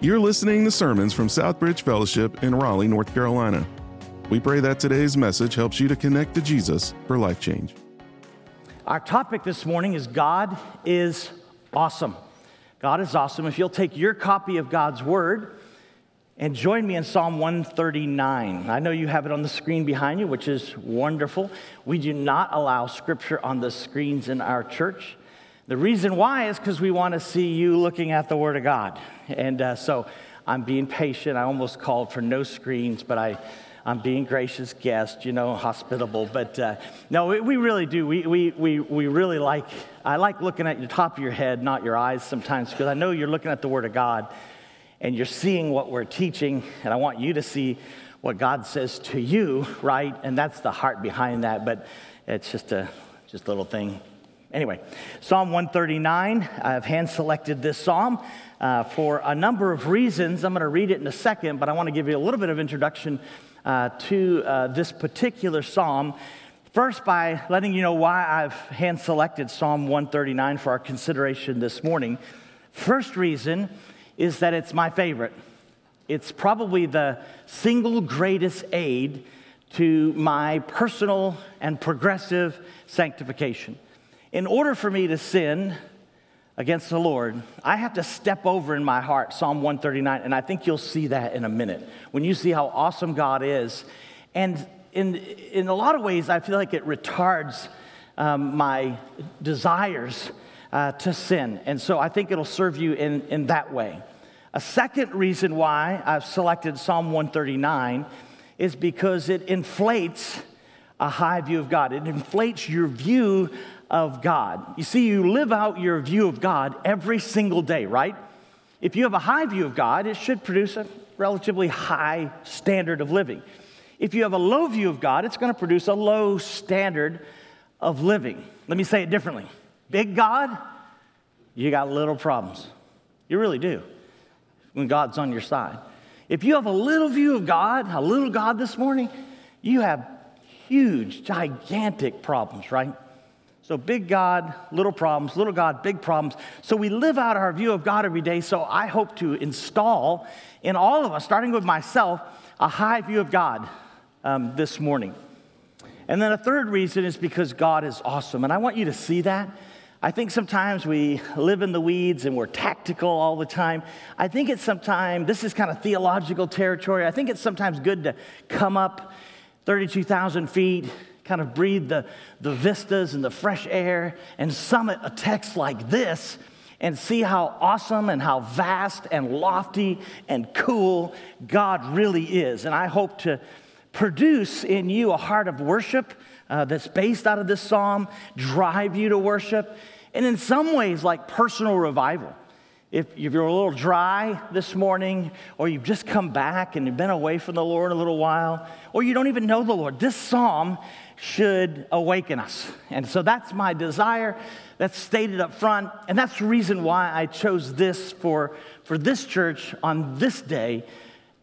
You're listening to sermons from Southbridge Fellowship in Raleigh, North Carolina. We pray that today's message helps you to connect to Jesus for life change. Our topic this morning is God is awesome. God is awesome. If you'll take your copy of God's Word and join me in Psalm 139. I know you have it on the screen behind you, which is wonderful. We do not allow scripture on the screens in our church. The reason why is because we want to see you looking at the Word of God. And uh, so I'm being patient. I almost called for no screens, but I, I'm being gracious guest, you know, hospitable. But uh, no, we, we, really do. We, we, we, we really like, I like looking at the top of your head, not your eyes sometimes, because I know you're looking at the Word of God and you're seeing what we're teaching, and I want you to see what God says to you, right? And that's the heart behind that, but it's just a just a little thing Anyway, Psalm 139, I've hand selected this psalm uh, for a number of reasons. I'm going to read it in a second, but I want to give you a little bit of introduction uh, to uh, this particular psalm. First, by letting you know why I've hand selected Psalm 139 for our consideration this morning. First reason is that it's my favorite. It's probably the single greatest aid to my personal and progressive sanctification in order for me to sin against the Lord, I have to step over in my heart Psalm 139, and I think you'll see that in a minute when you see how awesome God is. And in, in a lot of ways, I feel like it retards um, my desires uh, to sin. And so I think it'll serve you in, in that way. A second reason why I've selected Psalm 139 is because it inflates a high view of God. It inflates your view of God. You see, you live out your view of God every single day, right? If you have a high view of God, it should produce a relatively high standard of living. If you have a low view of God, it's going to produce a low standard of living. Let me say it differently big God, you got little problems. You really do when God's on your side. If you have a little view of God, a little God this morning, you have huge, gigantic problems, right? So, big God, little problems, little God, big problems. So, we live out our view of God every day. So, I hope to install in all of us, starting with myself, a high view of God um, this morning. And then a third reason is because God is awesome. And I want you to see that. I think sometimes we live in the weeds and we're tactical all the time. I think it's sometimes, this is kind of theological territory. I think it's sometimes good to come up 32,000 feet kind of breathe the, the vistas and the fresh air and summit a text like this and see how awesome and how vast and lofty and cool God really is. And I hope to produce in you a heart of worship uh, that's based out of this psalm, drive you to worship, and in some ways, like personal revival. If, if you're a little dry this morning, or you've just come back and you've been away from the Lord a little while, or you don't even know the Lord, this psalm should awaken us. And so that's my desire. That's stated up front. And that's the reason why I chose this for, for this church on this day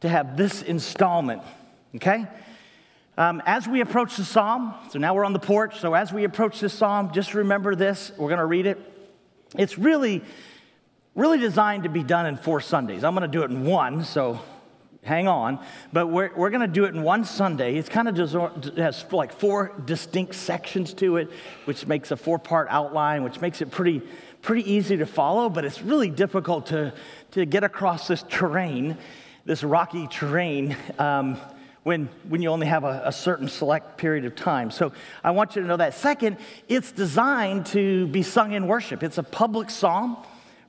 to have this installment. Okay? Um, as we approach the psalm, so now we're on the porch. So as we approach this psalm, just remember this. We're going to read it. It's really, really designed to be done in four Sundays. I'm going to do it in one. So hang on. But we're, we're going to do it in one Sunday. It's kind of has like four distinct sections to it, which makes a four part outline, which makes it pretty, pretty easy to follow, but it's really difficult to, to get across this terrain, this rocky terrain. Um, when, when you only have a, a, certain select period of time. So I want you to know that. Second, it's designed to be sung in worship. It's a public psalm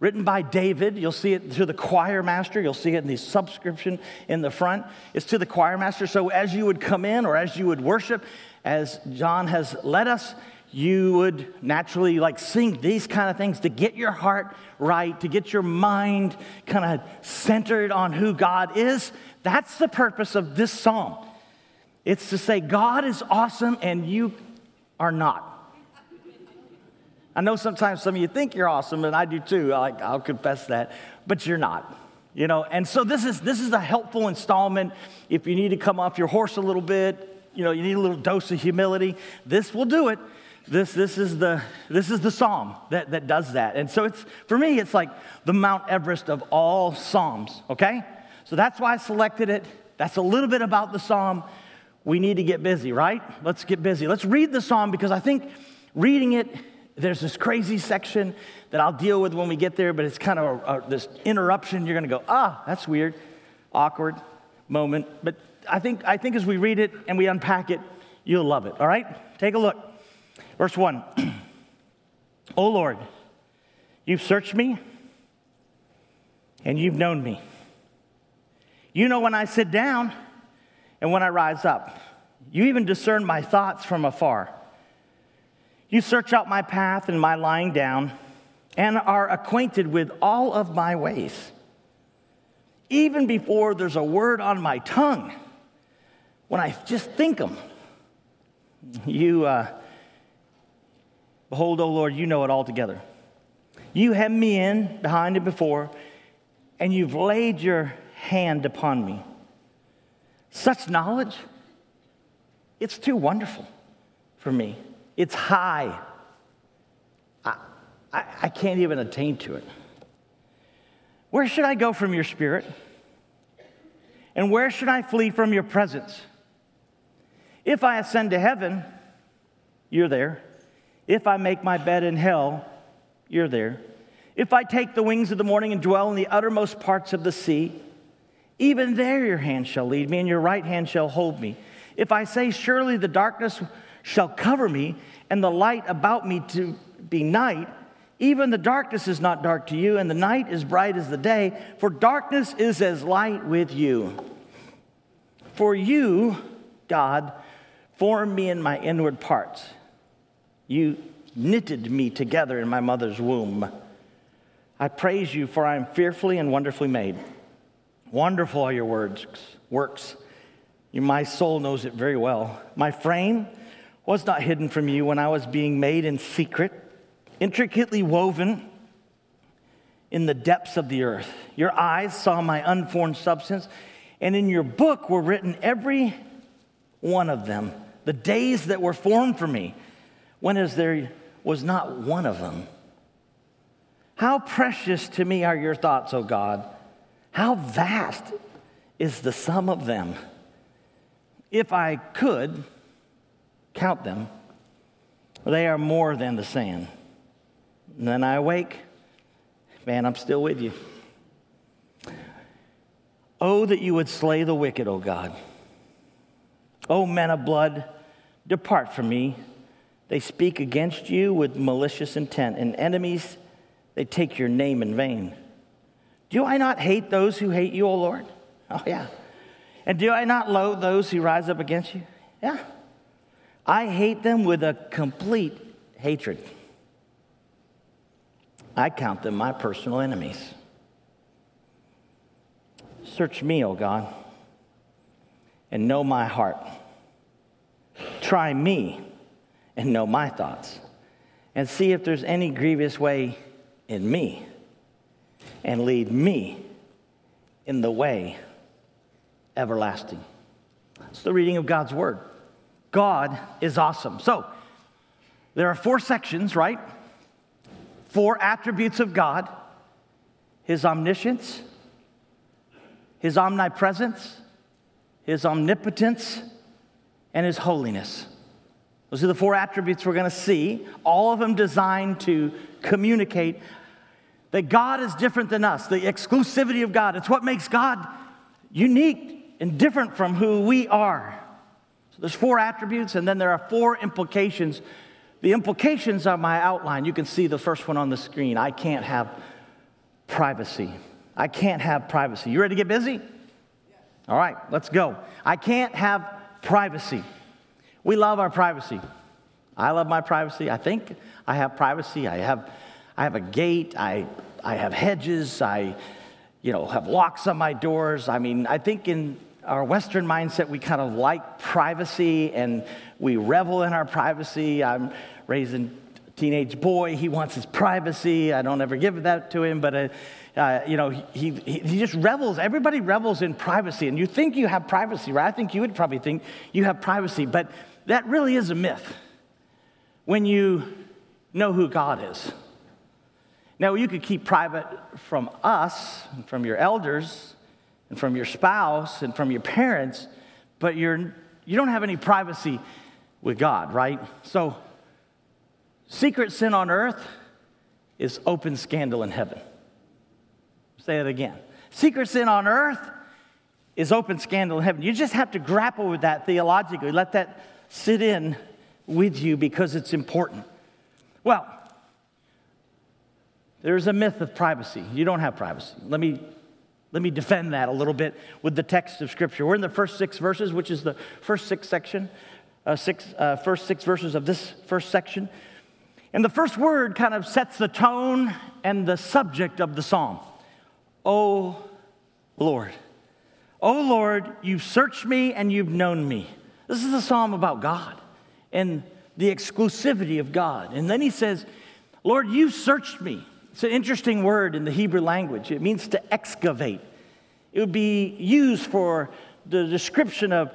written by David. You'll see it to the choir master. You'll see it in the subscription in the front. It's to the choir master. So as you would come in or as you would worship, as John has led us, you would naturally like sing these kind of things to get your heart right, to get your mind kind of centered on who God is. That's the purpose of this psalm. It's to say, God is awesome and you are not. I know sometimes some of you think you're awesome, and I do too. I, I'll confess that, but you're not. You know, and so this is this is a helpful installment. If you need to come off your horse a little bit, you know, you need a little dose of humility. This will do it. this, this, is the, this is the psalm that, that does that. And so it's, for me, it's like the Mount Everest of all psalms, okay? So that's why I selected it. That's a little bit about the psalm. We need to get busy, right? Let's get busy. Let's read the psalm because I think reading it, there's this crazy section that I'll deal with when we get there, but it's kind of a, a, this interruption. You're going to go, ah, that's weird, awkward moment. But I think, I think as we read it and we unpack it, you'll love it, all right? Take a look. Verse 1 O Lord, you've searched me and you've known me. You know when I sit down and when I rise up. You even discern my thoughts from afar. You search out my path and my lying down and are acquainted with all of my ways. Even before there's a word on my tongue, when I just think them, you, uh, behold, O Lord, you know it all together. You hem me in behind and before, and you've laid your hand upon me. Such knowledge, it's too wonderful for me. It's high. I, I, I, can't even attain to it. Where should I go from your spirit? And where should I flee from your presence? If I ascend to heaven, you're there. If I make my bed in hell, you're there. If I take the wings of the morning and dwell in the uttermost parts of the sea, even there your hand shall lead me, and your right hand shall hold me. If I say, Surely the darkness shall cover me, and the light about me to be night, even the darkness is not dark to you, and the night is bright as the day, for darkness is as light with you. For you, God, formed me in my inward parts. You knitted me together in my mother's womb. I praise you, for I am fearfully and wonderfully made. Wonderful are your words, works. My soul knows it very well. My frame was not hidden from you when I was being made in secret, intricately woven in the depths of the earth. Your eyes saw my unformed substance, and in your book were written every one of them, the days that were formed for me, when as there was not one of them. How precious to me are your thoughts, O God. How vast is the sum of them? If I could count them, they are more than the sand. And then I awake, man, I'm still with you. Oh, that you would slay the wicked, O God. O men of blood, depart from me. They speak against you with malicious intent, and enemies, they take your name in vain. Do I not hate those who hate you, O Lord? Oh, yeah. And do I not loathe those who rise up against you? Yeah. I hate them with a complete hatred. I count them my personal enemies. Search me, O God, and know my heart. Try me and know my thoughts, and see if there's any grievous way in me and lead me in the way everlasting. It's the reading of God's word. God is awesome. So, there are four sections, right? Four attributes of God His omniscience, His omnipresence, His omnipotence, and His holiness. Those are the four attributes we're going to see, all of them designed to communicate that God is different than us, the exclusivity of God. It's what makes God unique and different from who we are. There's four attributes, and then there are four implications. The implications are my outline. You can see the first one on the screen. I can't have privacy. I can't have privacy. You ready to get busy? All right, let's go. I can't have privacy. We love our privacy. I love my privacy. I think I have privacy. I have I have a gate, I, I have hedges, I, you know, have locks on my doors. I mean, I think in our Western mindset, we kind of like privacy and we revel in our privacy. I'm raising a teenage boy. He wants his privacy. I don't ever give that to him, but, uh, uh, you know, he, he, he just revels. Everybody revels in privacy. And you think you have privacy, right? I think you would probably think you have privacy, but that really is a myth. when you know who God is. Now, you could keep private from us, from your elders, and from your spouse, and from your parents, but you're, you don't have any privacy with God, right? So, secret sin on earth is open scandal in heaven. Say it again. Secret sin on earth is open scandal in heaven. You just have to grapple with that theologically. Let that sit in with you because it's important. Well, there's a myth of privacy. You don't have privacy. Let me, let me defend that a little bit with the text of Scripture. We're in the first six verses, which is the first six section, uh, six, uh, first six verses of this first section. And the first word kind of sets the tone and the subject of the psalm. Oh Lord. Oh Lord, you've searched me and you've known me. This is a psalm about God and the exclusivity of God. And then he says, Lord, you've searched me. It's an interesting word in the Hebrew language. It means to excavate. It would be used for the description of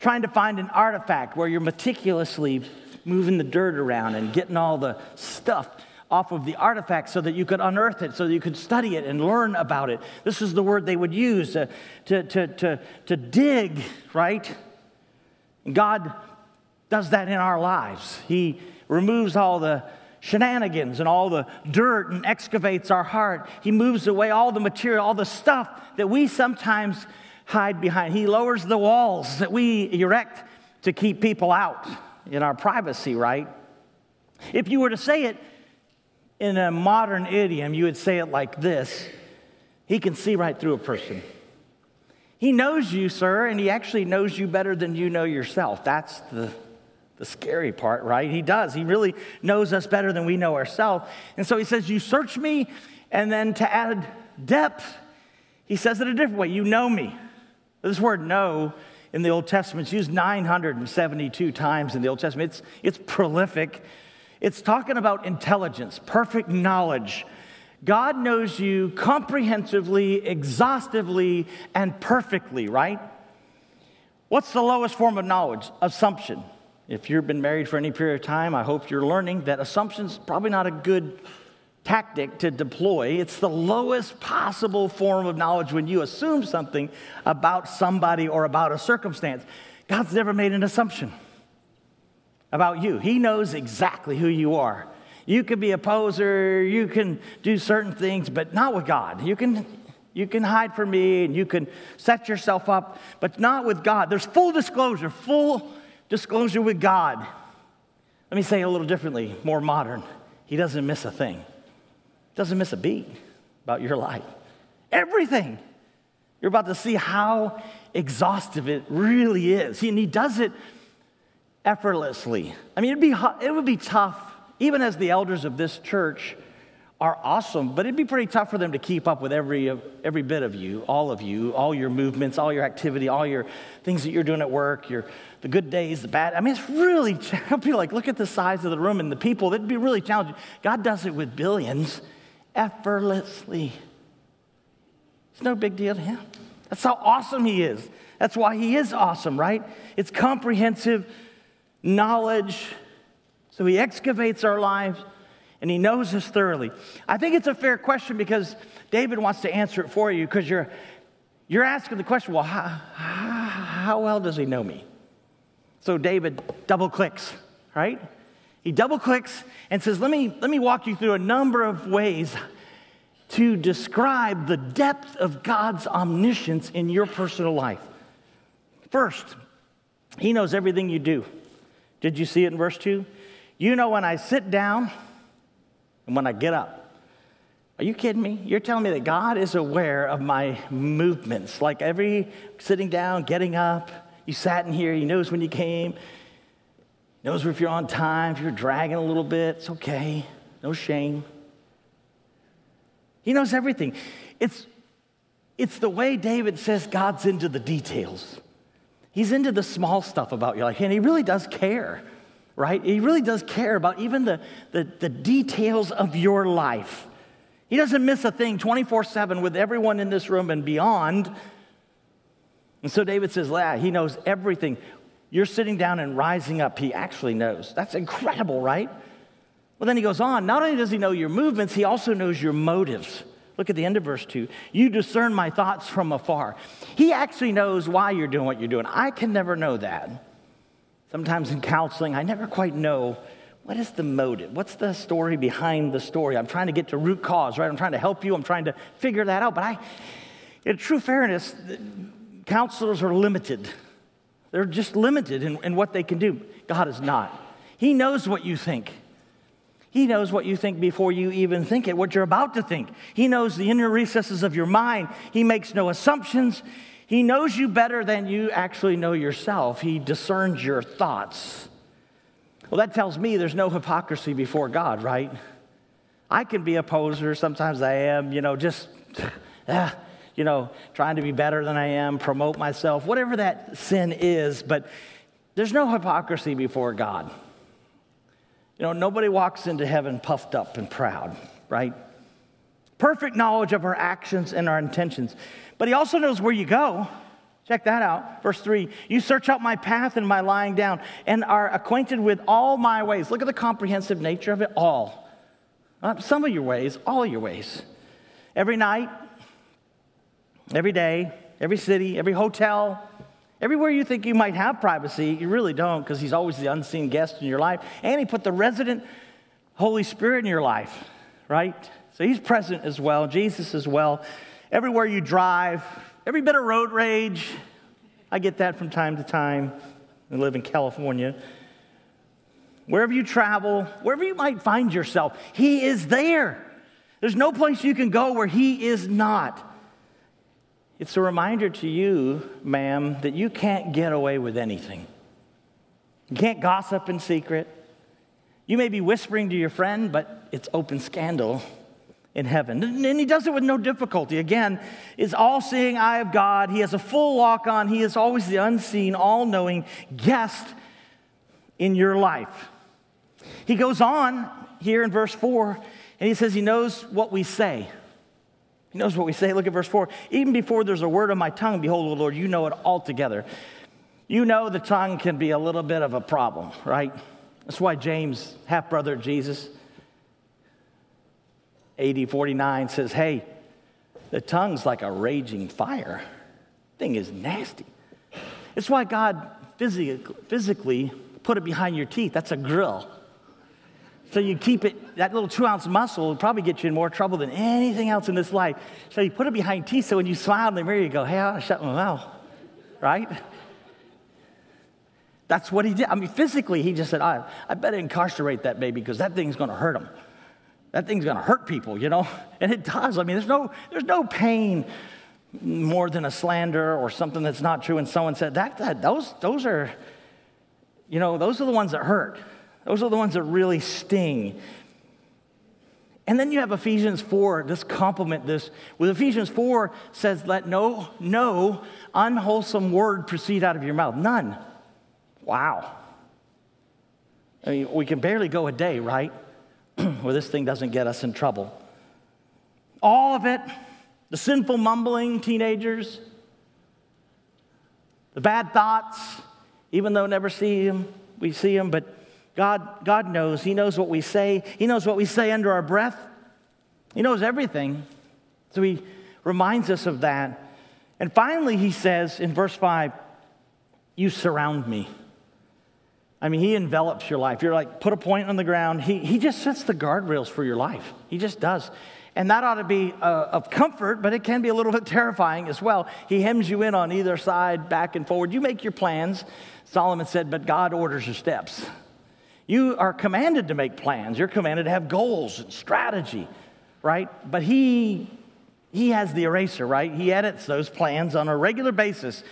trying to find an artifact where you're meticulously moving the dirt around and getting all the stuff off of the artifact so that you could unearth it, so that you could study it and learn about it. This is the word they would use to, to, to, to, to dig, right? God does that in our lives. He removes all the shenanigans and all the dirt and excavates our heart. He moves away all the material, all the stuff that we sometimes hide behind. He lowers the walls that we erect to keep people out in our privacy, right? If you were to say it in a modern idiom, you would say it like this He can see right through a person. He knows you, sir, and he actually knows you better than you know yourself. That's the, the scary part, right? He does. He really knows us better than we know ourselves. And so he says, You search me, and then to add depth, he says it a different way You know me. This word know in the Old Testament is used 972 times in the Old Testament. It's, it's prolific. It's talking about intelligence, perfect knowledge, God knows you comprehensively, exhaustively, and perfectly, right? What's the lowest form of knowledge? Assumption. If you've been married for any period of time, I hope you're learning that assumption's probably not a good tactic to deploy. It's the lowest possible form of knowledge when you assume something about somebody or about a circumstance. God's never made an assumption about you, He knows exactly who you are. You can be a poser, you can do certain things, but not with God. You can, you can hide from me and you can set yourself up, but not with God. There's full disclosure, full disclosure with God. Let me say it a little differently, more modern. He doesn't miss a thing, doesn't miss a beat about your life. Everything. You're about to see how exhaustive it really is. And he does it effortlessly. I mean, it'd be, it would be tough even as the elders of this church are awesome, but it'd be pretty tough for them to keep up with every, every bit of you, all of you, all your movements, all your activity, all your things that you're doing at work, your, the good days, the bad. I mean, it's really, I'll be like, look at the size of the room and the people. It'd be really challenging. God does it with billions effortlessly. It's no big deal to him. That's how awesome he is. That's why he is awesome, right? It's comprehensive knowledge so he excavates our lives and he knows us thoroughly. I think it's a fair question because David wants to answer it for you because you're, you're asking the question well, how, how, well does he know me? So David double clicks, right? He double clicks and says, let me, let me walk you through a number of ways to describe the depth of God's omniscience in your personal life. First, he knows everything you do. Did you see it in verse 2? You know when I sit down and when I get up. Are you kidding me? You're telling me that God is aware of my movements. Like every sitting down, getting up, you sat in here, He knows when you came, knows if you're on time, if you're dragging a little bit, it's okay, no shame. He knows everything. It's, it's the way David says God's into the details. He's into the small stuff about your life, and He really does care right? He really does care about even the, the, the details of your life. He doesn't miss a thing 24 7 with everyone in this room and beyond. And so David says, yeah, he knows everything. you're sitting down and rising up. He actually knows. That's incredible, right? Well, then he goes on. Not only does he know your movements, he also knows your motives. Look at the end of verse 2. You discern my thoughts from afar. He actually knows why you're doing what you're doing. I can never know that. Sometimes in counseling, I never quite know what is the motive? What's the story behind the story? I'm trying to get to root cause, right? I'm trying to help you. I'm trying to figure that out. But I, in true fairness, counselors are limited. They're just limited in, in what they can do. God is not. He knows what you think. He knows what you think before you even think it, what you're about to think. He knows the inner recesses of your mind. He makes no assumptions. He knows you better than you actually know yourself. He discerns your thoughts. Well, that tells me there's no hypocrisy before God, right? I can be a poser. Sometimes I am, you know, just, ah, you know, trying to be better than I am, promote myself, whatever that sin is. But there's no hypocrisy before God. You know, nobody walks into heaven puffed up and proud, right? Perfect knowledge of our actions and our intentions. But he also knows where you go. Check that out. Verse 3 You search out my path and my lying down and are acquainted with all my ways. Look at the comprehensive nature of it all. Not some of your ways, all your ways. Every night, every day, every city, every hotel, everywhere you think you might have privacy, you really don't because he's always the unseen guest in your life. And he put the resident Holy Spirit in your life, right? So he's present as well, Jesus as well. Everywhere you drive, Every bit of road rage, I get that from time to time. I live in California. Wherever you travel, wherever you might find yourself, He is there. There's no place you can go where He is not. It's a reminder to you, ma'am, that you can't get away with anything. You can't gossip in secret. You may be whispering to your friend, but it's open scandal in heaven. And he does it with no difficulty. Again, is all seeing eye of God. He has a full lock on. He is always the unseen, all knowing guest in your life. He goes on here in verse 4 and he says he knows what we say. He knows what we say. Look at verse 4. Even before there's a word on my tongue, behold, O Lord, you know it altogether. You know the tongue can be a little bit of a problem, right? That's why James, half brother of Jesus, AD 49 says, Hey, the tongue's like a raging fire. Thing is nasty. It's why God physically put it behind your teeth. That's a grill. So you keep it, that little two ounce muscle will probably get you in more trouble than anything else in this life. So you put it behind teeth so when you smile in the mirror, you go, hey, I shut my mouth, right? That's what he did. I mean, physically, he just said, I, I better incarcerate that baby because that thing's going to hurt him that thing's going to hurt people, you know? And it does. I mean, there's no, there's no pain more than a slander or something that's not true. And someone said, that, that, those, those are, you know, those are the ones that hurt. Those are the ones that really sting. And then you have Ephesians 4, just complement this. With Ephesians 4 says, let no, no unwholesome word proceed out of your mouth. None. Wow. I mean, we can barely go a day, right? where this thing doesn't get us in trouble. All of it, the sinful mumbling teenagers, the bad thoughts, even though never see them, we see them, but God, God knows. He knows what we say. He knows what we say under our breath. He knows everything. So he reminds us of that. And finally, he says in verse 5, You surround me. I mean, he envelops your life. You're like, put a point on the ground. He, he just sets the guardrails for your life. He just does. And that ought to be uh, of comfort, but it can be a little bit terrifying as well. He hems you in on either side, back and forward. You make your plans. Solomon said, but God orders your steps. You are commanded to make plans. You're commanded to have goals and strategy, right? But he, he has the eraser, right? He edits those plans on a regular basis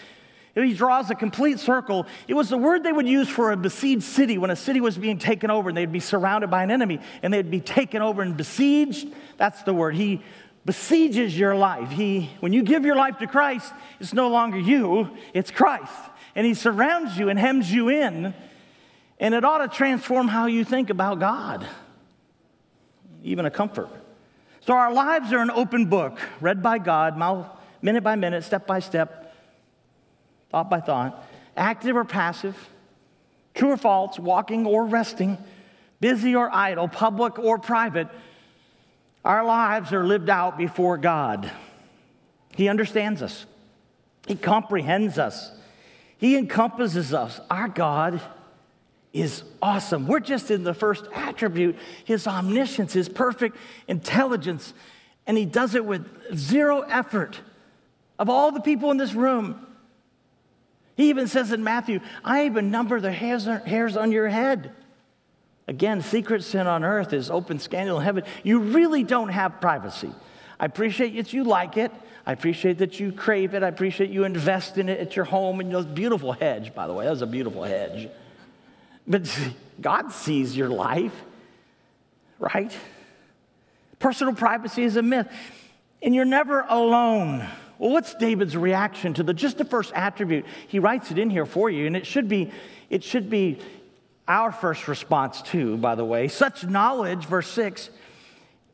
he draws a complete circle. It was the word they would use for a besieged city when a city was being taken over and they'd be surrounded by an enemy and they'd be taken over and besieged. That's the word. He besieges your life. He, when you give your life to Christ, it's no longer you, it's Christ. And He surrounds you and hems you in. And it ought to transform how you think about God, even a comfort. So our lives are an open book, read by God, minute by minute, step by step thought by thought, active or passive, true or false, walking or resting, busy or idle, public or private, our lives are lived out before God. He understands us, He comprehends us, He encompasses us. Our God is awesome. We're just in the first attribute His omniscience, His perfect intelligence, and He does it with zero effort. Of all the people in this room, He even says in Matthew, I even number the hairs, hairs on your head. Again, secret sin on earth is open scandal in heaven. You really don't have privacy. I appreciate that you like it. I appreciate that you crave it. I appreciate you invest in it at your home. And those beautiful hedge, by the way, that was a beautiful hedge. But God sees your life, right? Personal privacy is a myth. And you're never alone. Well, what's David's reaction to the just the first attribute? He writes it in here for you, and it should be, it should be our first response too, by the way. Such knowledge, verse 6,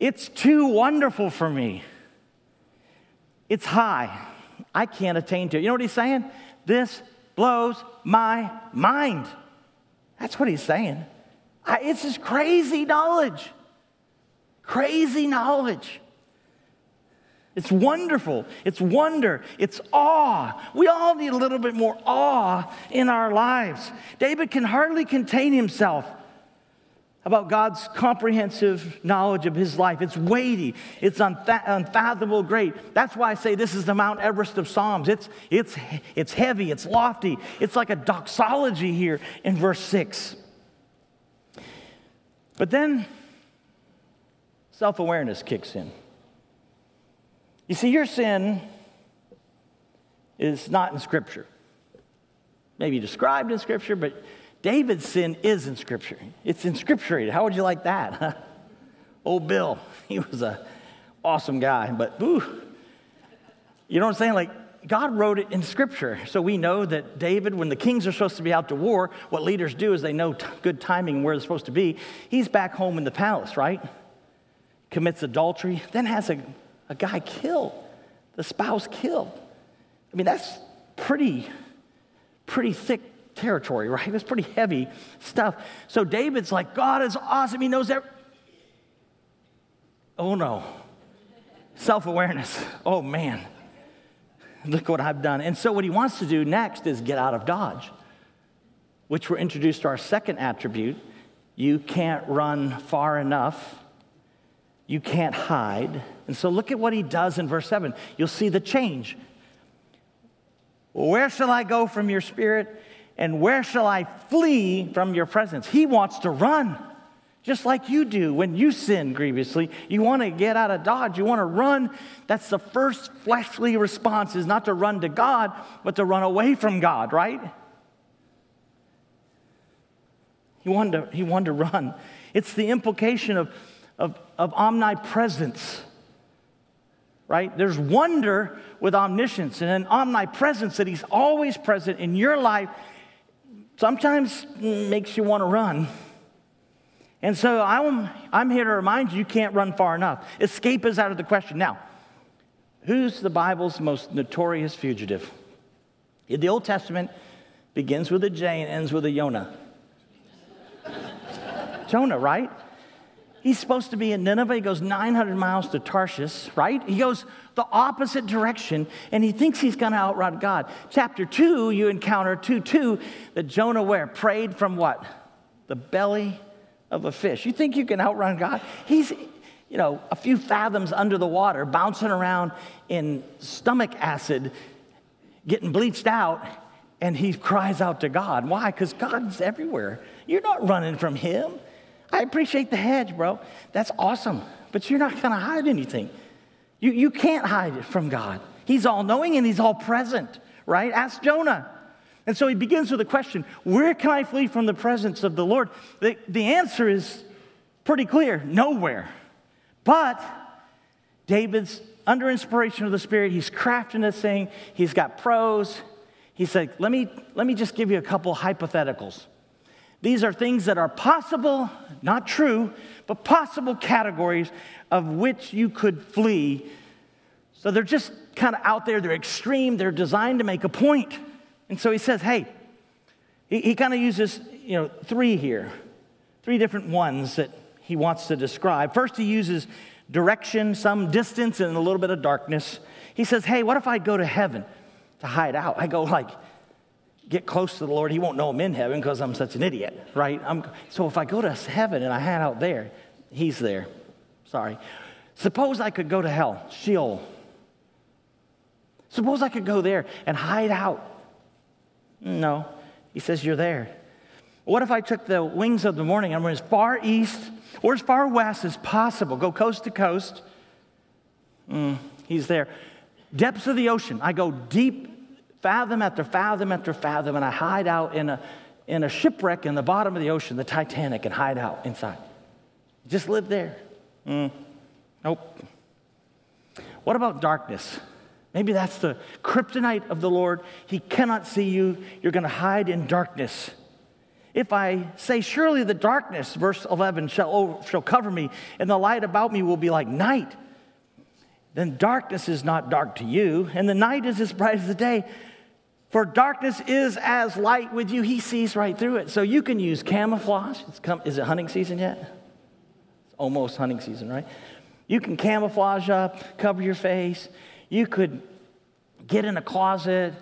it's too wonderful for me. It's high. I can't attain to it. You know what he's saying? This blows my mind. That's what he's saying. I, it's just crazy knowledge. Crazy knowledge. It's wonderful. It's wonder. It's awe. We all need a little bit more awe in our lives. David can hardly contain himself about God's comprehensive knowledge of his life. It's weighty, it's unfathomable great. That's why I say this is the Mount Everest of Psalms. It's, it's, it's heavy, it's lofty, it's like a doxology here in verse 6. But then self awareness kicks in. You see, your sin is not in Scripture. Maybe described in Scripture, but David's sin is in Scripture. It's in Scripture. How would you like that? Old Bill, he was a awesome guy, but ooh, you know what I'm saying? Like, God wrote it in Scripture. So we know that David, when the kings are supposed to be out to war, what leaders do is they know t- good timing where they're supposed to be. He's back home in the palace, right? Commits adultery, then has a a guy killed, the spouse killed. I mean, that's pretty, pretty thick territory, right? That's pretty heavy stuff. So David's like, God is awesome. He knows everything. Oh no. Self awareness. Oh man. Look what I've done. And so, what he wants to do next is get out of Dodge, which we're introduced to our second attribute. You can't run far enough you can't hide. And so look at what he does in verse 7. You'll see the change. Where shall I go from your spirit? And where shall I flee from your presence? He wants to run, just like you do when you sin grievously. You want to get out of Dodge, you want to run. That's the first fleshly response is not to run to God, but to run away from God, right? He wanted to, he wanted to run. It's the implication of of, of omnipresence, right? There's wonder with omniscience and an omnipresence that He's always present in your life. Sometimes makes you want to run. And so I'm, I'm here to remind you, you can't run far enough. Escape is out of the question. Now, who's the Bible's most notorious fugitive? In the Old Testament, begins with a J and ends with a Jonah. Jonah, right? He's supposed to be in Nineveh. He goes 900 miles to Tarshish, right? He goes the opposite direction and he thinks he's going to outrun God. Chapter 2, you encounter 2 2 that Jonah where? Prayed from what? The belly of a fish. You think you can outrun God? He's, you know, a few fathoms under the water, bouncing around in stomach acid, getting bleached out, and he cries out to God. Why? Because God's everywhere. You're not running from him. I appreciate the hedge, bro. That's awesome. But you're not going to hide anything. You, you can't hide it from God. He's all knowing and He's all present, right? Ask Jonah. And so he begins with a question Where can I flee from the presence of the Lord? The, the answer is pretty clear nowhere. But David's under inspiration of the Spirit, he's crafting this thing, he's got prose. He said, let me, let me just give you a couple hypotheticals. These are things that are possible, not true, but possible categories of which you could flee. So they're just kind of out there, they're extreme, they're designed to make a point. And so he says, hey, He, he kind of uses, you know, three here, three different ones that he wants to describe. First, he uses direction, some distance, and a little bit of darkness. He says, Hey, what if I go to heaven to hide out? I go, like, get close to the Lord. He won't know I'm in heaven because I'm such an idiot, right? I'm, so if I go to heaven and I hide out there, he's there. Sorry. Suppose I could go to hell, Sheol. Suppose I could go there and hide out. No. He says, You're there. What if I took the wings of the morning and went as far east or as far west as possible, go coast to coast? Mm, he's there. Depths of the ocean. I go deep, fathom after fathom after fathom, and I hide out in a, in a shipwreck in the bottom of the ocean, the Titanic, and hide out inside. Just live there. Mm, nope. What about darkness? Maybe that's the kryptonite of the Lord. He cannot see you. You're going to hide in darkness. If I say, Surely the darkness, verse 11, shall, shall cover me, and the light about me will be like night, then darkness is not dark to you, and the night is as bright as the day. For darkness is as light with you. He sees right through it. So you can use camouflage. Come, is it hunting season yet? It's almost hunting season, right? You can camouflage up, cover your face. You could get in a closet,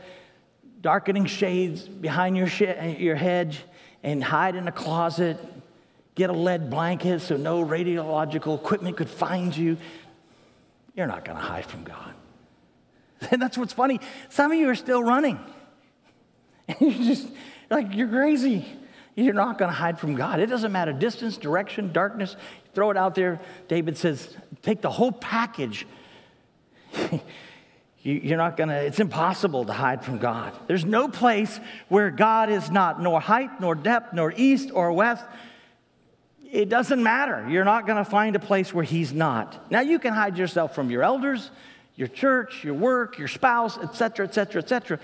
darkening shades behind your, sh- your hedge, and hide in a closet, get a lead blanket so no radiological equipment could find you. You're not going to hide from God. And that's what's funny. Some of you are still running. And you're just like, you're crazy. You're not going to hide from God. It doesn't matter distance, direction, darkness. Throw it out there. David says, take the whole package. You're not gonna, it's impossible to hide from God. There's no place where God is not, nor height, nor depth, nor east or west. It doesn't matter. You're not gonna find a place where He's not. Now, you can hide yourself from your elders, your church, your work, your spouse, etc., etc., etc.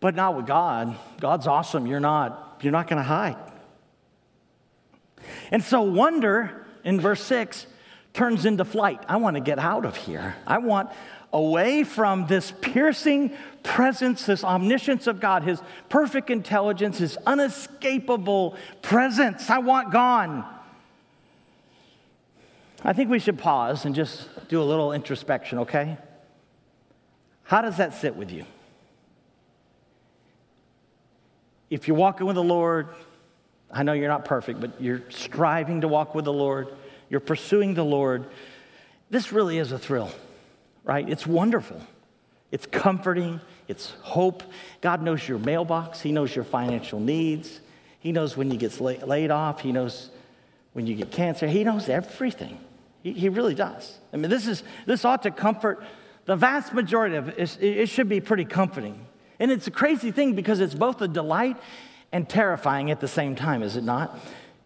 But not with God. God's awesome. You're not, you're not gonna hide. And so, wonder in verse 6 turns into flight. I wanna get out of here. I want, away from this piercing presence, this omniscience of God, His perfect intelligence, His unescapable presence. I want gone. I think we should pause and just do a little introspection, okay? How does that sit with you? If you're walking with the Lord, I know you're not perfect, but you're striving to walk with the Lord, you're pursuing the Lord, this really is a thrill right? It's wonderful. It's comforting. It's hope. God knows your mailbox. He knows your financial needs. He knows when you get laid off. He knows when you get cancer. He knows everything. He, he really does. I mean, this, is, this ought to comfort the vast majority of it. It should be pretty comforting. And it's a crazy thing because it's both a delight and terrifying at the same time, is it not?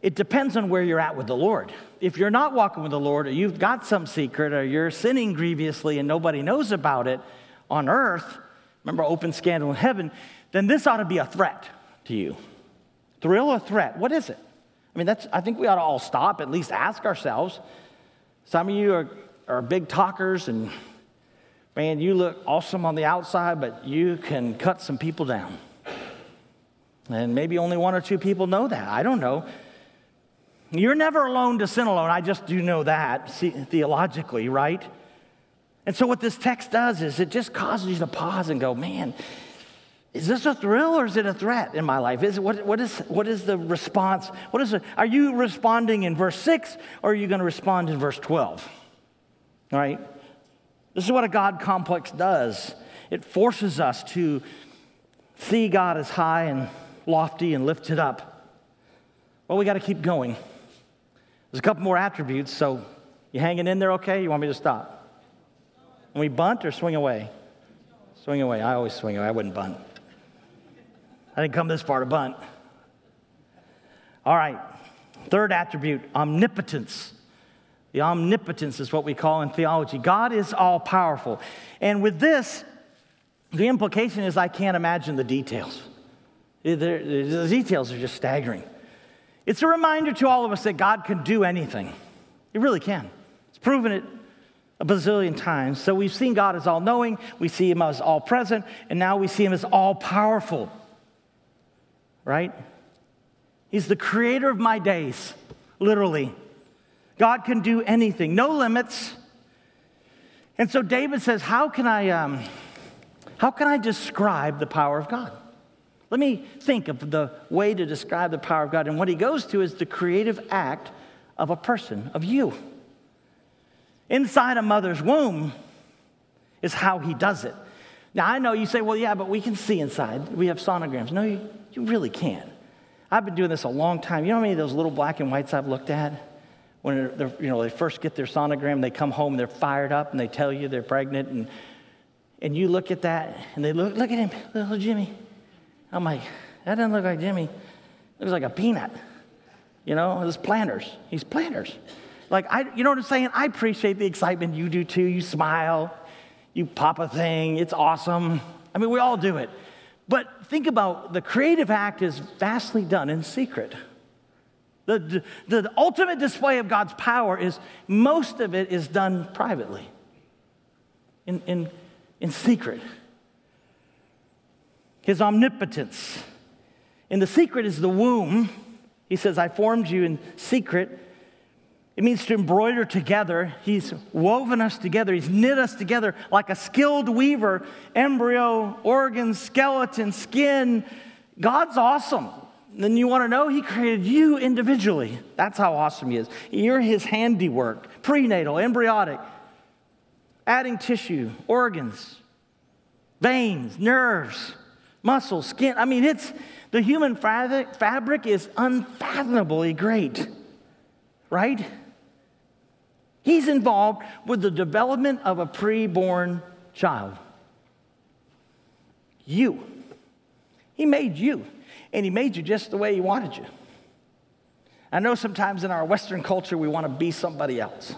It depends on where you're at with the Lord. If you're not walking with the Lord, or you've got some secret, or you're sinning grievously and nobody knows about it on earth, remember open scandal in heaven, then this ought to be a threat to you. Thrill or threat? What is it? I mean, that's, I think we ought to all stop, at least ask ourselves. Some of you are, are big talkers, and man, you look awesome on the outside, but you can cut some people down. And maybe only one or two people know that. I don't know. You're never alone to sin alone. I just do know that theologically, right? And so, what this text does is it just causes you to pause and go, man, is this a thrill or is it a threat in my life? Is, what, what, is, what is the response? What is it? Are you responding in verse 6 or are you going to respond in verse 12? All right? This is what a God complex does it forces us to see God as high and lofty and lifted up. Well, we got to keep going. There's a couple more attributes, so you hanging in there okay? You want me to stop? And we bunt or swing away? Swing away. I always swing away. I wouldn't bunt. I didn't come this far to bunt. All right. Third attribute omnipotence. The omnipotence is what we call in theology. God is all powerful. And with this, the implication is I can't imagine the details. The details are just staggering. It's a reminder to all of us that God can do anything. He really can. It's proven it a bazillion times. So we've seen God as all knowing, we see Him as all present, and now we see Him as all powerful. right? He's the creator of my days, literally. God can do anything, no limits. And so David says, How can I, um, how can I describe the power of God? Let me think of the way to describe the power of God. And what he goes to is the creative act of a person, of you. Inside a mother's womb is how he does it. Now, I know you say, well, yeah, but we can see inside. We have sonograms. No, you, you really can't. I've been doing this a long time. You know how many of those little black and whites I've looked at? When they're, you know, they first get their sonogram, they come home, they're fired up, and they tell you they're pregnant. And, and you look at that, and they look, look at him, little Jimmy. I'm like, that doesn't look like Jimmy. Looks like a peanut. You know, it's planters. He's planters. Like, I, you know what I'm saying? I appreciate the excitement. You do too. You smile, you pop a thing. It's awesome. I mean, we all do it. But think about the creative act is vastly done in secret. The, the, the ultimate display of God's power is most of it is done privately, in, in, in secret. His omnipotence. And the secret is the womb. He says, I formed you in secret. It means to embroider together. He's woven us together. He's knit us together like a skilled weaver embryo, organs, skeleton, skin. God's awesome. Then you want to know? He created you individually. That's how awesome He is. You're His handiwork, prenatal, embryonic, adding tissue, organs, veins, nerves, muscles, skin. I mean, it's the human fabric, fabric is unfathomably great, right? He's involved with the development of a preborn child. You. He made you, and He made you just the way He wanted you. I know sometimes in our Western culture we want to be somebody else.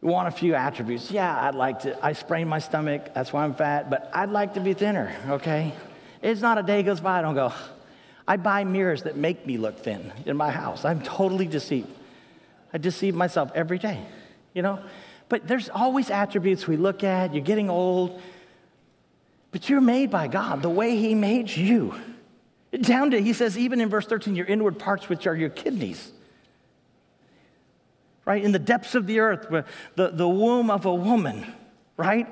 We want a few attributes. Yeah, I'd like to, I sprained my stomach, that's why I'm fat, but I'd like to be thinner, okay? It's not a day goes by, I don't go, I buy mirrors that make me look thin in my house. I'm totally deceived. I deceive myself every day, you know? But there's always attributes we look at. You're getting old, but you're made by God the way He made you. Down to, He says, even in verse 13, your inward parts, which are your kidneys. Right? In the depths of the earth, the, the womb of a woman, right?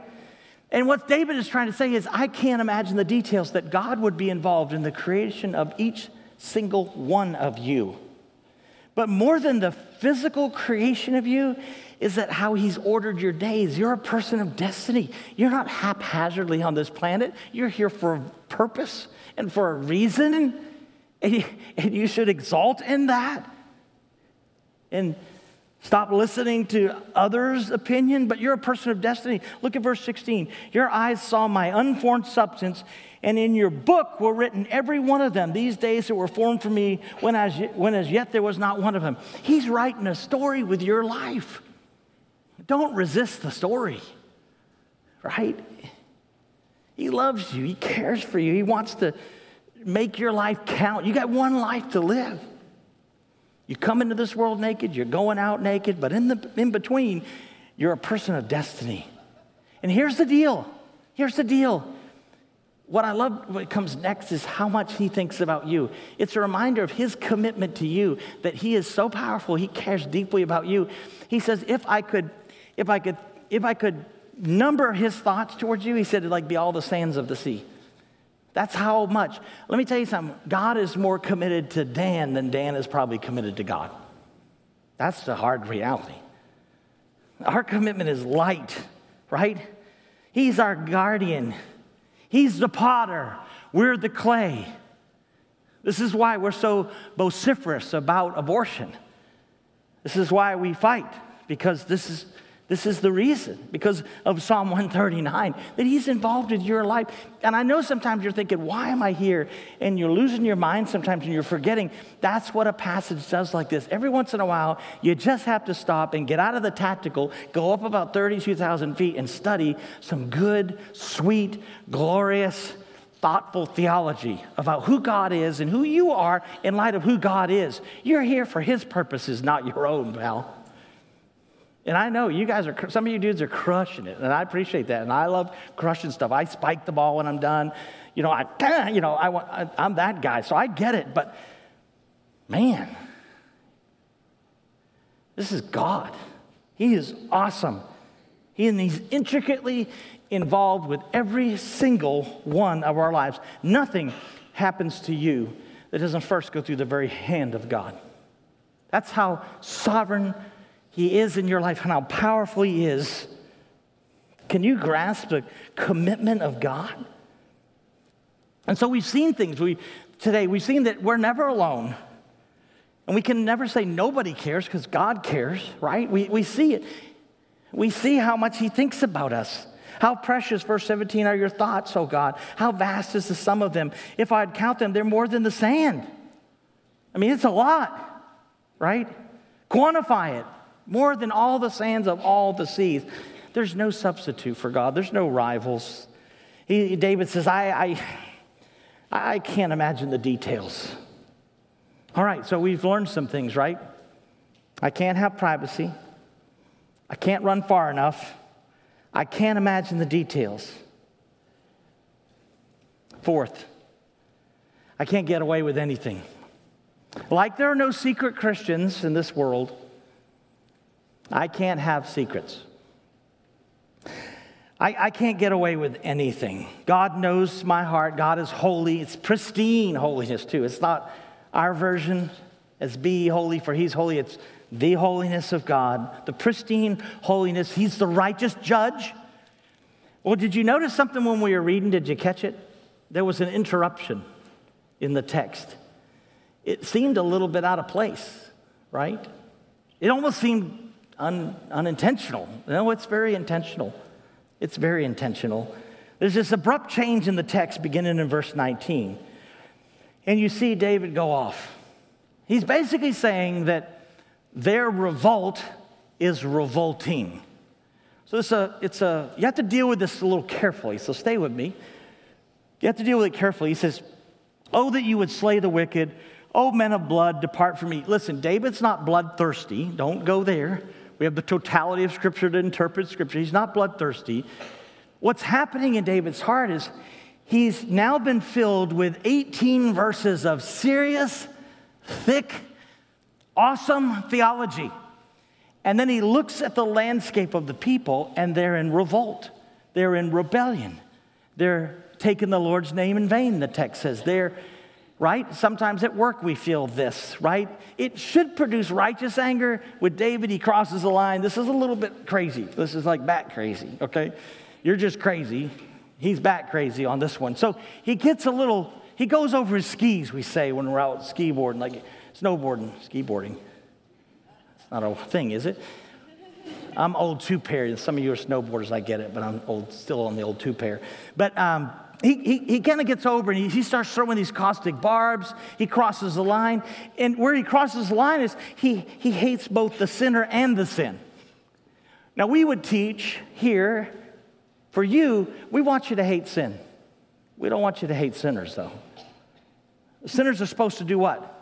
And what David is trying to say is, I can't imagine the details that God would be involved in the creation of each single one of you. But more than the physical creation of you, is that how he's ordered your days. You're a person of destiny. You're not haphazardly on this planet. You're here for a purpose and for a reason, and you should exalt in that. And Stop listening to others' opinion, but you're a person of destiny. Look at verse 16. Your eyes saw my unformed substance, and in your book were written every one of them, these days that were formed for me, when as, when as yet there was not one of them. He's writing a story with your life. Don't resist the story, right? He loves you, He cares for you, He wants to make your life count. You got one life to live. You come into this world naked, you're going out naked, but in, the, in between, you're a person of destiny. And here's the deal. Here's the deal. What I love what comes next is how much he thinks about you. It's a reminder of his commitment to you that he is so powerful, he cares deeply about you. He says, if I could, if I could, if I could number his thoughts towards you, he said it'd like be all the sands of the sea. That's how much. Let me tell you something God is more committed to Dan than Dan is probably committed to God. That's the hard reality. Our commitment is light, right? He's our guardian, He's the potter, we're the clay. This is why we're so vociferous about abortion. This is why we fight, because this is this is the reason, because of Psalm 139, that He's involved in your life. And I know sometimes you're thinking, why am I here? And you're losing your mind sometimes and you're forgetting. That's what a passage does like this. Every once in a while, you just have to stop and get out of the tactical, go up about 32,000 feet and study some good, sweet, glorious, thoughtful theology about who God is and who you are in light of who God is. You're here for His purposes, not your own, pal. And I know you guys are, some of you dudes are crushing it, and I appreciate that. And I love crushing stuff. I spike the ball when I'm done. You know, I, you know, I want, I, I'm that guy, so I get it. But man, this is God. He is awesome. He, and he's intricately involved with every single one of our lives. Nothing happens to you that doesn't first go through the very hand of God. That's how sovereign He is in your life and how powerful He is. Can you grasp the commitment of God? And so we've seen things we, today. We've seen that we're never alone. And we can never say nobody cares because God cares, right? We, we see it. We see how much He thinks about us. How precious, verse 17, are your thoughts, O God? How vast is the sum of them? If I'd count them, they're more than the sand. I mean, it's a lot, right? Quantify it. More than all the sands of all the seas. There's no substitute for God, there's no rivals. He, David says, I, I, I can't imagine the details. All right, so we've learned some things, right? I can't have privacy. I can't run far enough. I can't imagine the details. Fourth, I can't get away with anything. Like there are no secret Christians in this world, I can't have secrets. I, I, can't get away with anything. God knows my heart. God is holy. It's pristine holiness, too. It's not our version as be holy, for he's holy. It's the holiness of God, the pristine holiness. He's the righteous judge. Well, did you notice something when we were reading? Did you catch it? There was an interruption in the text. It seemed a little bit out of place, right? It almost seemed un, unintentional. No, it's very intentional. It's very intentional. There's this abrupt change in the text beginning in verse 19. And you see David go off. He's basically saying that their revolt is revolting. So it's a, it's a, you have to deal with this a little carefully, so stay with me. You have to deal with it carefully. He says, Oh, that you would slay the wicked. Oh, men of blood, depart from me. Listen, David's not bloodthirsty. Don't go there. We have the totality of Scripture to interpret Scripture. He's not bloodthirsty. What's happening in David's heart is he's now been filled with 18 verses of serious, thick, awesome theology. And then he looks at the landscape of the people, and they're in revolt. They're in rebellion. They're taking the Lord's name in vain, the text says. They're, right? Sometimes at work we feel this, right? It should produce righteous anger. With David, he crosses the line. This is a little bit crazy. This is like bat crazy, okay? You're just crazy. He's bat crazy on this one. So he gets a little, he goes over his skis, we say, when we're out ski boarding. Like, Snowboarding, ski-boarding. It's not a thing, is it? I'm old two pair. Some of you are snowboarders, I get it, but I'm old, still on the old two pair. But um, he, he, he kind of gets over and he, he starts throwing these caustic barbs. He crosses the line. And where he crosses the line is he, he hates both the sinner and the sin. Now, we would teach here, for you, we want you to hate sin. We don't want you to hate sinners, though. Sinners are supposed to do what?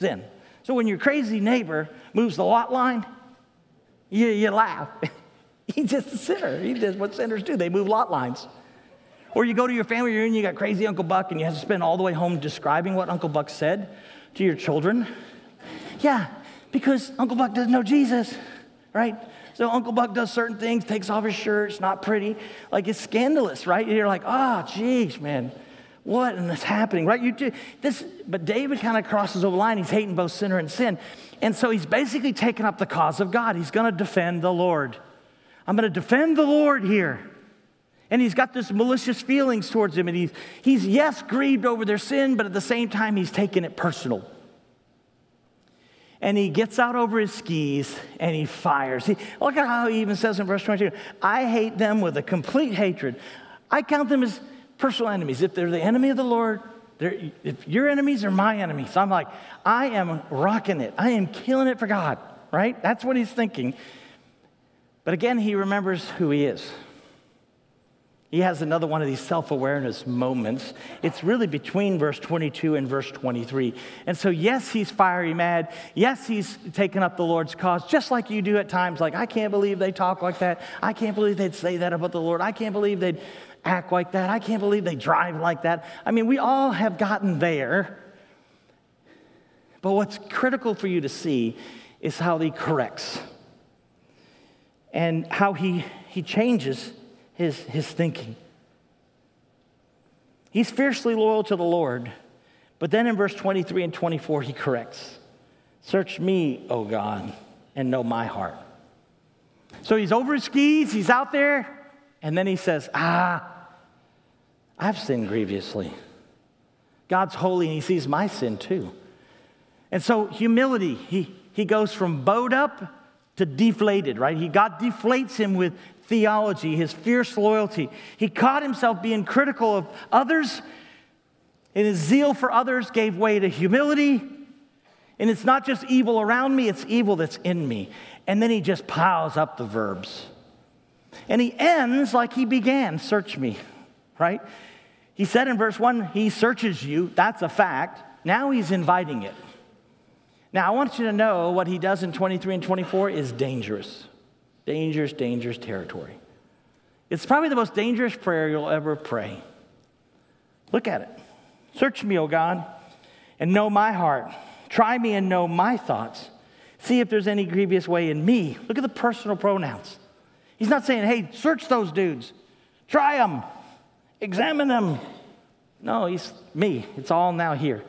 sin. So when your crazy neighbor moves the lot line, you, you laugh. He's just a sinner. He does what sinners do. They move lot lines. Or you go to your family reunion, you got crazy Uncle Buck, and you have to spend all the way home describing what Uncle Buck said to your children. Yeah, because Uncle Buck doesn't know Jesus, right? So Uncle Buck does certain things, takes off his shirt, it's not pretty. Like it's scandalous, right? You're like, ah, oh, geez, man what and this happening, right? You do this, but David kind of crosses over the line. He's hating both sinner and sin. And so he's basically taking up the cause of God. He's going to defend the Lord. I'm going to defend the Lord here. And he's got this malicious feelings towards him. And he's, he's, yes, grieved over their sin, but at the same time, he's taking it personal. And he gets out over his skis and he fires. He, look at how he even says in verse 22 I hate them with a complete hatred. I count them as personal enemies. If they're the enemy of the Lord, if your enemies are my enemies, I'm like, I am rocking it. I am killing it for God, right? That's what he's thinking. But again, he remembers who he is. He has another one of these self awareness moments. It's really between verse 22 and verse 23. And so, yes, he's fiery mad. Yes, he's taken up the Lord's cause, just like you do at times. Like, I can't believe they talk like that. I can't believe they'd say that about the Lord. I can't believe they'd act like that. I can't believe they drive like that. I mean, we all have gotten there. But what's critical for you to see is how he corrects and how he, he changes his, his thinking. He's fiercely loyal to the Lord, but then in verse 23 and 24, he corrects Search me, O God, and know my heart. So he's over his skis, he's out there, and then he says, Ah, I've sinned grievously. God's holy and he sees my sin too. And so, humility, he, he goes from bowed up to deflated, right? He, God deflates him with theology, his fierce loyalty. He caught himself being critical of others, and his zeal for others gave way to humility. And it's not just evil around me, it's evil that's in me. And then he just piles up the verbs. And he ends like he began search me, right? He said in verse 1, he searches you. That's a fact. Now he's inviting it. Now, I want you to know what he does in 23 and 24 is dangerous. Dangerous, dangerous territory. It's probably the most dangerous prayer you'll ever pray. Look at it. Search me, O God, and know my heart. Try me and know my thoughts. See if there's any grievous way in me. Look at the personal pronouns. He's not saying, hey, search those dudes, try them, examine them. No, he's me. It's all now here.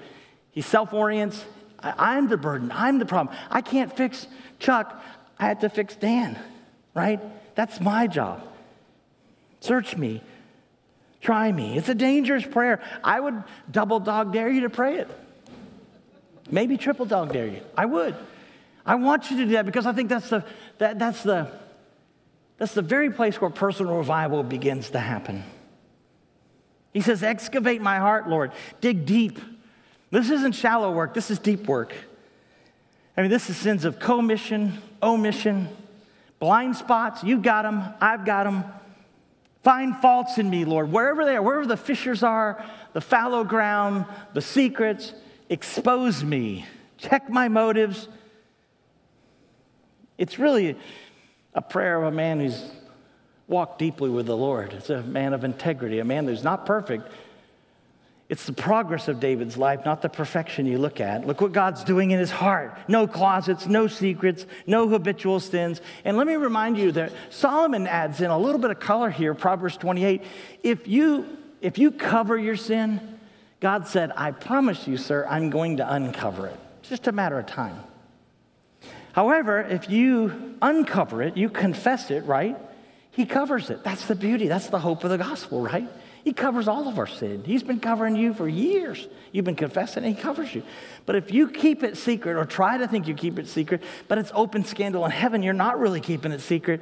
He self orients. I'm the burden. I'm the problem. I can't fix Chuck. I have to fix Dan right? That's my job. Search me, try me. It's a dangerous prayer. I would double dog dare you to pray it. Maybe triple dog dare you. I would. I want you to do that because I think that's the, that, that's the, that's the very place where personal revival begins to happen. He says, Excavate my heart, Lord. Dig deep. This isn't shallow work, this is deep work. I mean, this is sins of commission, omission, Blind spots, you've got them, I've got them. Find faults in me, Lord, wherever they are, wherever the fissures are, the fallow ground, the secrets, expose me. Check my motives. It's really a prayer of a man who's walked deeply with the Lord. It's a man of integrity, a man who's not perfect, it's the progress of David's life, not the perfection you look at. Look what God's doing in his heart. No closets, no secrets, no habitual sins. And let me remind you that Solomon adds in a little bit of color here, Proverbs 28. If you, if you cover your sin, God said, I promise you, sir, I'm going to uncover it. It's just a matter of time. However, if you uncover it, you confess it, right? He covers it. That's the beauty. That's the hope of the gospel, right? He covers all of our sin. He's been covering you for years. You've been confessing, and He covers you. But if you keep it secret or try to think you keep it secret, but it's open scandal in heaven, you're not really keeping it secret.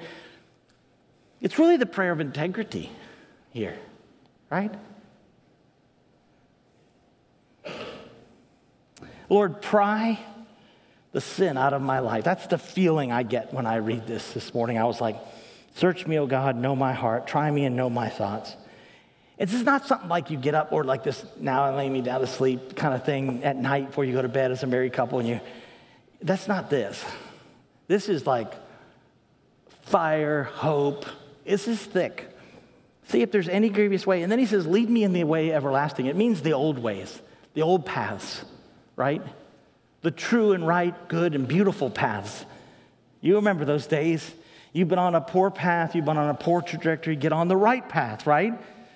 It's really the prayer of integrity here, right? Lord, pry the sin out of my life. That's the feeling I get when I read this this morning. I was like, Search me, O God, know my heart, try me and know my thoughts. It's just not something like you get up or like this now and lay me down to sleep kind of thing at night before you go to bed as a married couple and you. That's not this. This is like fire, hope. This is thick. See if there's any grievous way. And then he says, Lead me in the way everlasting. It means the old ways, the old paths, right? The true and right, good and beautiful paths. You remember those days? You've been on a poor path, you've been on a poor trajectory, get on the right path, right?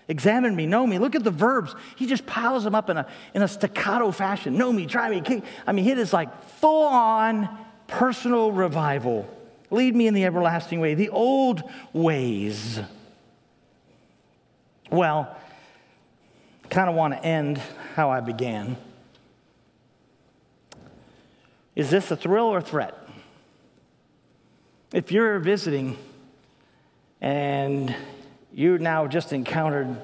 Examine me, know me. Look at the verbs. He just piles them up in a, in a staccato fashion. Know me, try me. I mean, it is like full on personal revival. Lead me in the everlasting way, the old ways. Well, kind of want to end how I began. Is this a thrill or threat? If you're visiting and you now just encountered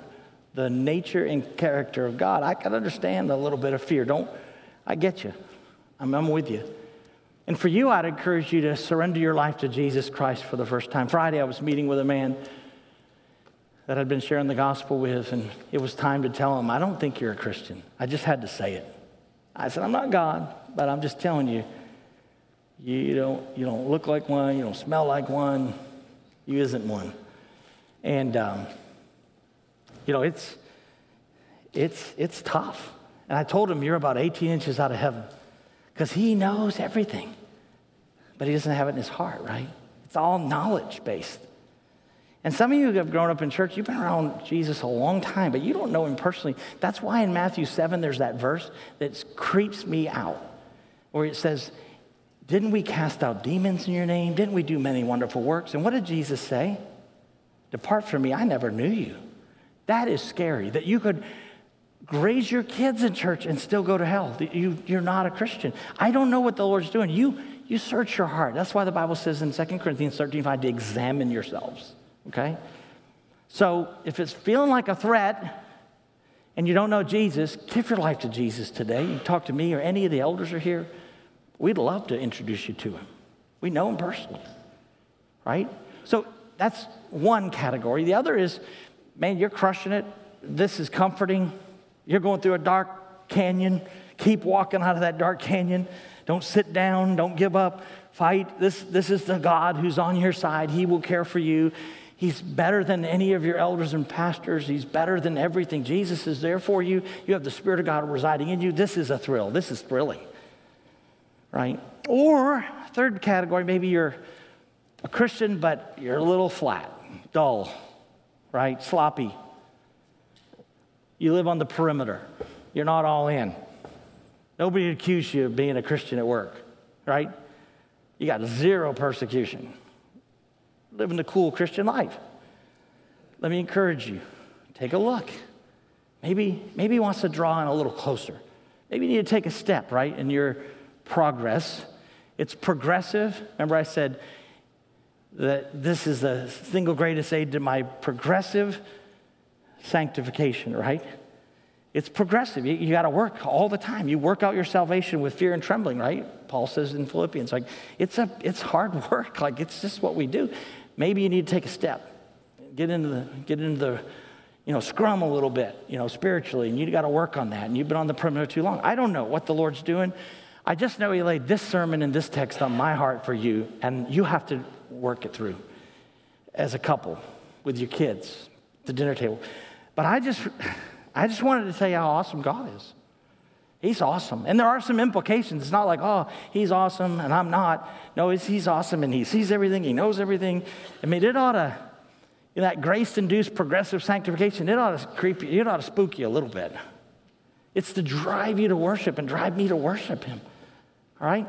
the nature and character of God, I can understand a little bit of fear. Don't, I get you. I'm, I'm with you. And for you, I'd encourage you to surrender your life to Jesus Christ for the first time. Friday, I was meeting with a man that I'd been sharing the gospel with, and it was time to tell him, I don't think you're a Christian. I just had to say it. I said, I'm not God, but I'm just telling you, you don't, you don't look like one, you don't smell like one, you isn't one. And, um, you know, it's, it's, it's tough. And I told him, You're about 18 inches out of heaven because he knows everything, but he doesn't have it in his heart, right? It's all knowledge based. And some of you have grown up in church, you've been around Jesus a long time, but you don't know him personally. That's why in Matthew 7, there's that verse that creeps me out, where it says, Didn't we cast out demons in your name? Didn't we do many wonderful works? And what did Jesus say? Depart from me, I never knew you. That is scary, that you could raise your kids in church and still go to hell. You, you're not a Christian. I don't know what the Lord's doing. You, you search your heart. That's why the Bible says in 2 Corinthians 13 5 to examine yourselves okay? So if it's feeling like a threat and you don't know Jesus, give your life to Jesus today. You talk to me or any of the elders are here. We'd love to introduce you to him. We know him personally, right? So that's one category. The other is, man, you're crushing it. This is comforting. You're going through a dark canyon. Keep walking out of that dark canyon. Don't sit down. Don't give up. Fight. This, this is the God who's on your side. He will care for you. He's better than any of your elders and pastors. He's better than everything. Jesus is there for you. You have the Spirit of God residing in you. This is a thrill. This is thrilling, right? Or, third category, maybe you're a Christian, but you're a little flat, dull, right? Sloppy. You live on the perimeter. You're not all in. Nobody accuse you of being a Christian at work, right? You got zero persecution living the cool Christian life. Let me encourage you take a look. Maybe, maybe he wants to draw in a little closer. Maybe you need to take a step, right, in your progress. It's progressive. Remember, I said that this is the single greatest aid to my progressive sanctification, right? It's progressive. You, you got to work all the time. You work out your salvation with fear and trembling, right? Paul says in Philippians, like it's a it's hard work. Like it's just what we do. Maybe you need to take a step, get into the, get into the, you know, scrum a little bit, you know, spiritually, and you got to work on that. And you've been on the perimeter too long. I don't know what the Lord's doing. I just know He laid this sermon and this text on my heart for you, and you have to work it through as a couple with your kids, at the dinner table. But I just, I just wanted to tell you how awesome God is. He's awesome. And there are some implications. It's not like, oh, he's awesome and I'm not. No, he's awesome and he sees everything, he knows everything. I mean, it ought to, you know, that grace induced progressive sanctification, it ought to creep you, it ought to spook you a little bit. It's to drive you to worship and drive me to worship him. All right?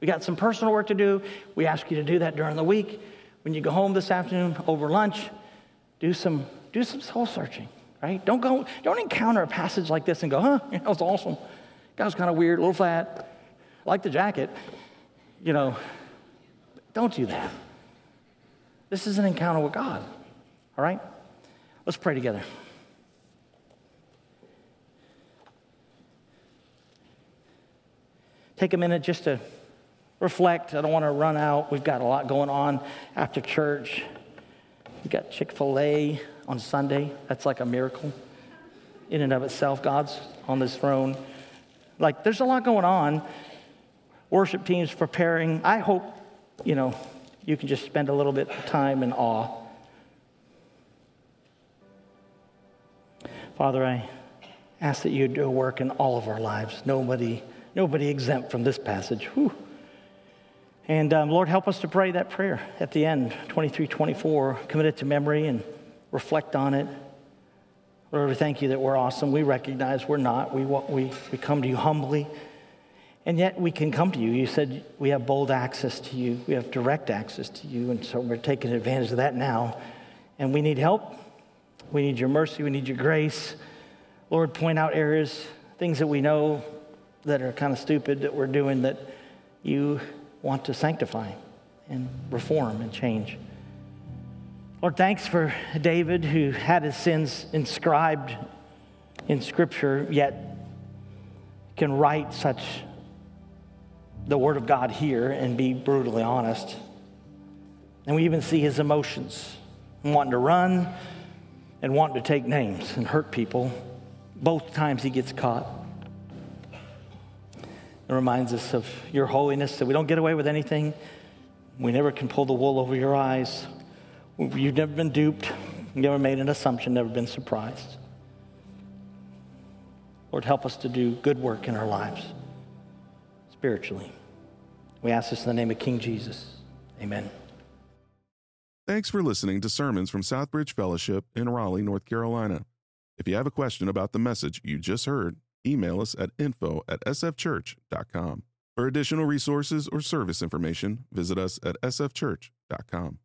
We got some personal work to do. We ask you to do that during the week. When you go home this afternoon over lunch, do some, do some soul searching right? Don't go, don't encounter a passage like this and go, huh, that was awesome. That was kind of weird, a little flat. like the jacket. You know, don't do that. This is an encounter with God. All right? Let's pray together. Take a minute just to reflect. I don't want to run out. We've got a lot going on after church. We've got Chick fil A on Sunday. That's like a miracle in and of itself. God's on this throne. Like, there's a lot going on. Worship teams preparing. I hope, you know, you can just spend a little bit of time in awe. Father, I ask that you do a work in all of our lives. Nobody, nobody exempt from this passage. Whew. And um, Lord, help us to pray that prayer at the end, 23, 24, commit it to memory and reflect on it. Lord, we thank you that we're awesome. We recognize we're not. We, we, we come to you humbly, and yet we can come to you. You said we have bold access to you, we have direct access to you, and so we're taking advantage of that now. And we need help. We need your mercy. We need your grace. Lord, point out areas, things that we know that are kind of stupid that we're doing that you want to sanctify and reform and change. Lord, thanks for David who had his sins inscribed in Scripture, yet can write such the Word of God here and be brutally honest. And we even see his emotions wanting to run and wanting to take names and hurt people. Both times he gets caught. It reminds us of your holiness that we don't get away with anything. We never can pull the wool over your eyes. You've never been duped, never made an assumption, never been surprised. Lord, help us to do good work in our lives spiritually. We ask this in the name of King Jesus. Amen. Thanks for listening to sermons from Southbridge Fellowship in Raleigh, North Carolina. If you have a question about the message you just heard, email us at info at sfchurch.com. For additional resources or service information, visit us at sfchurch.com.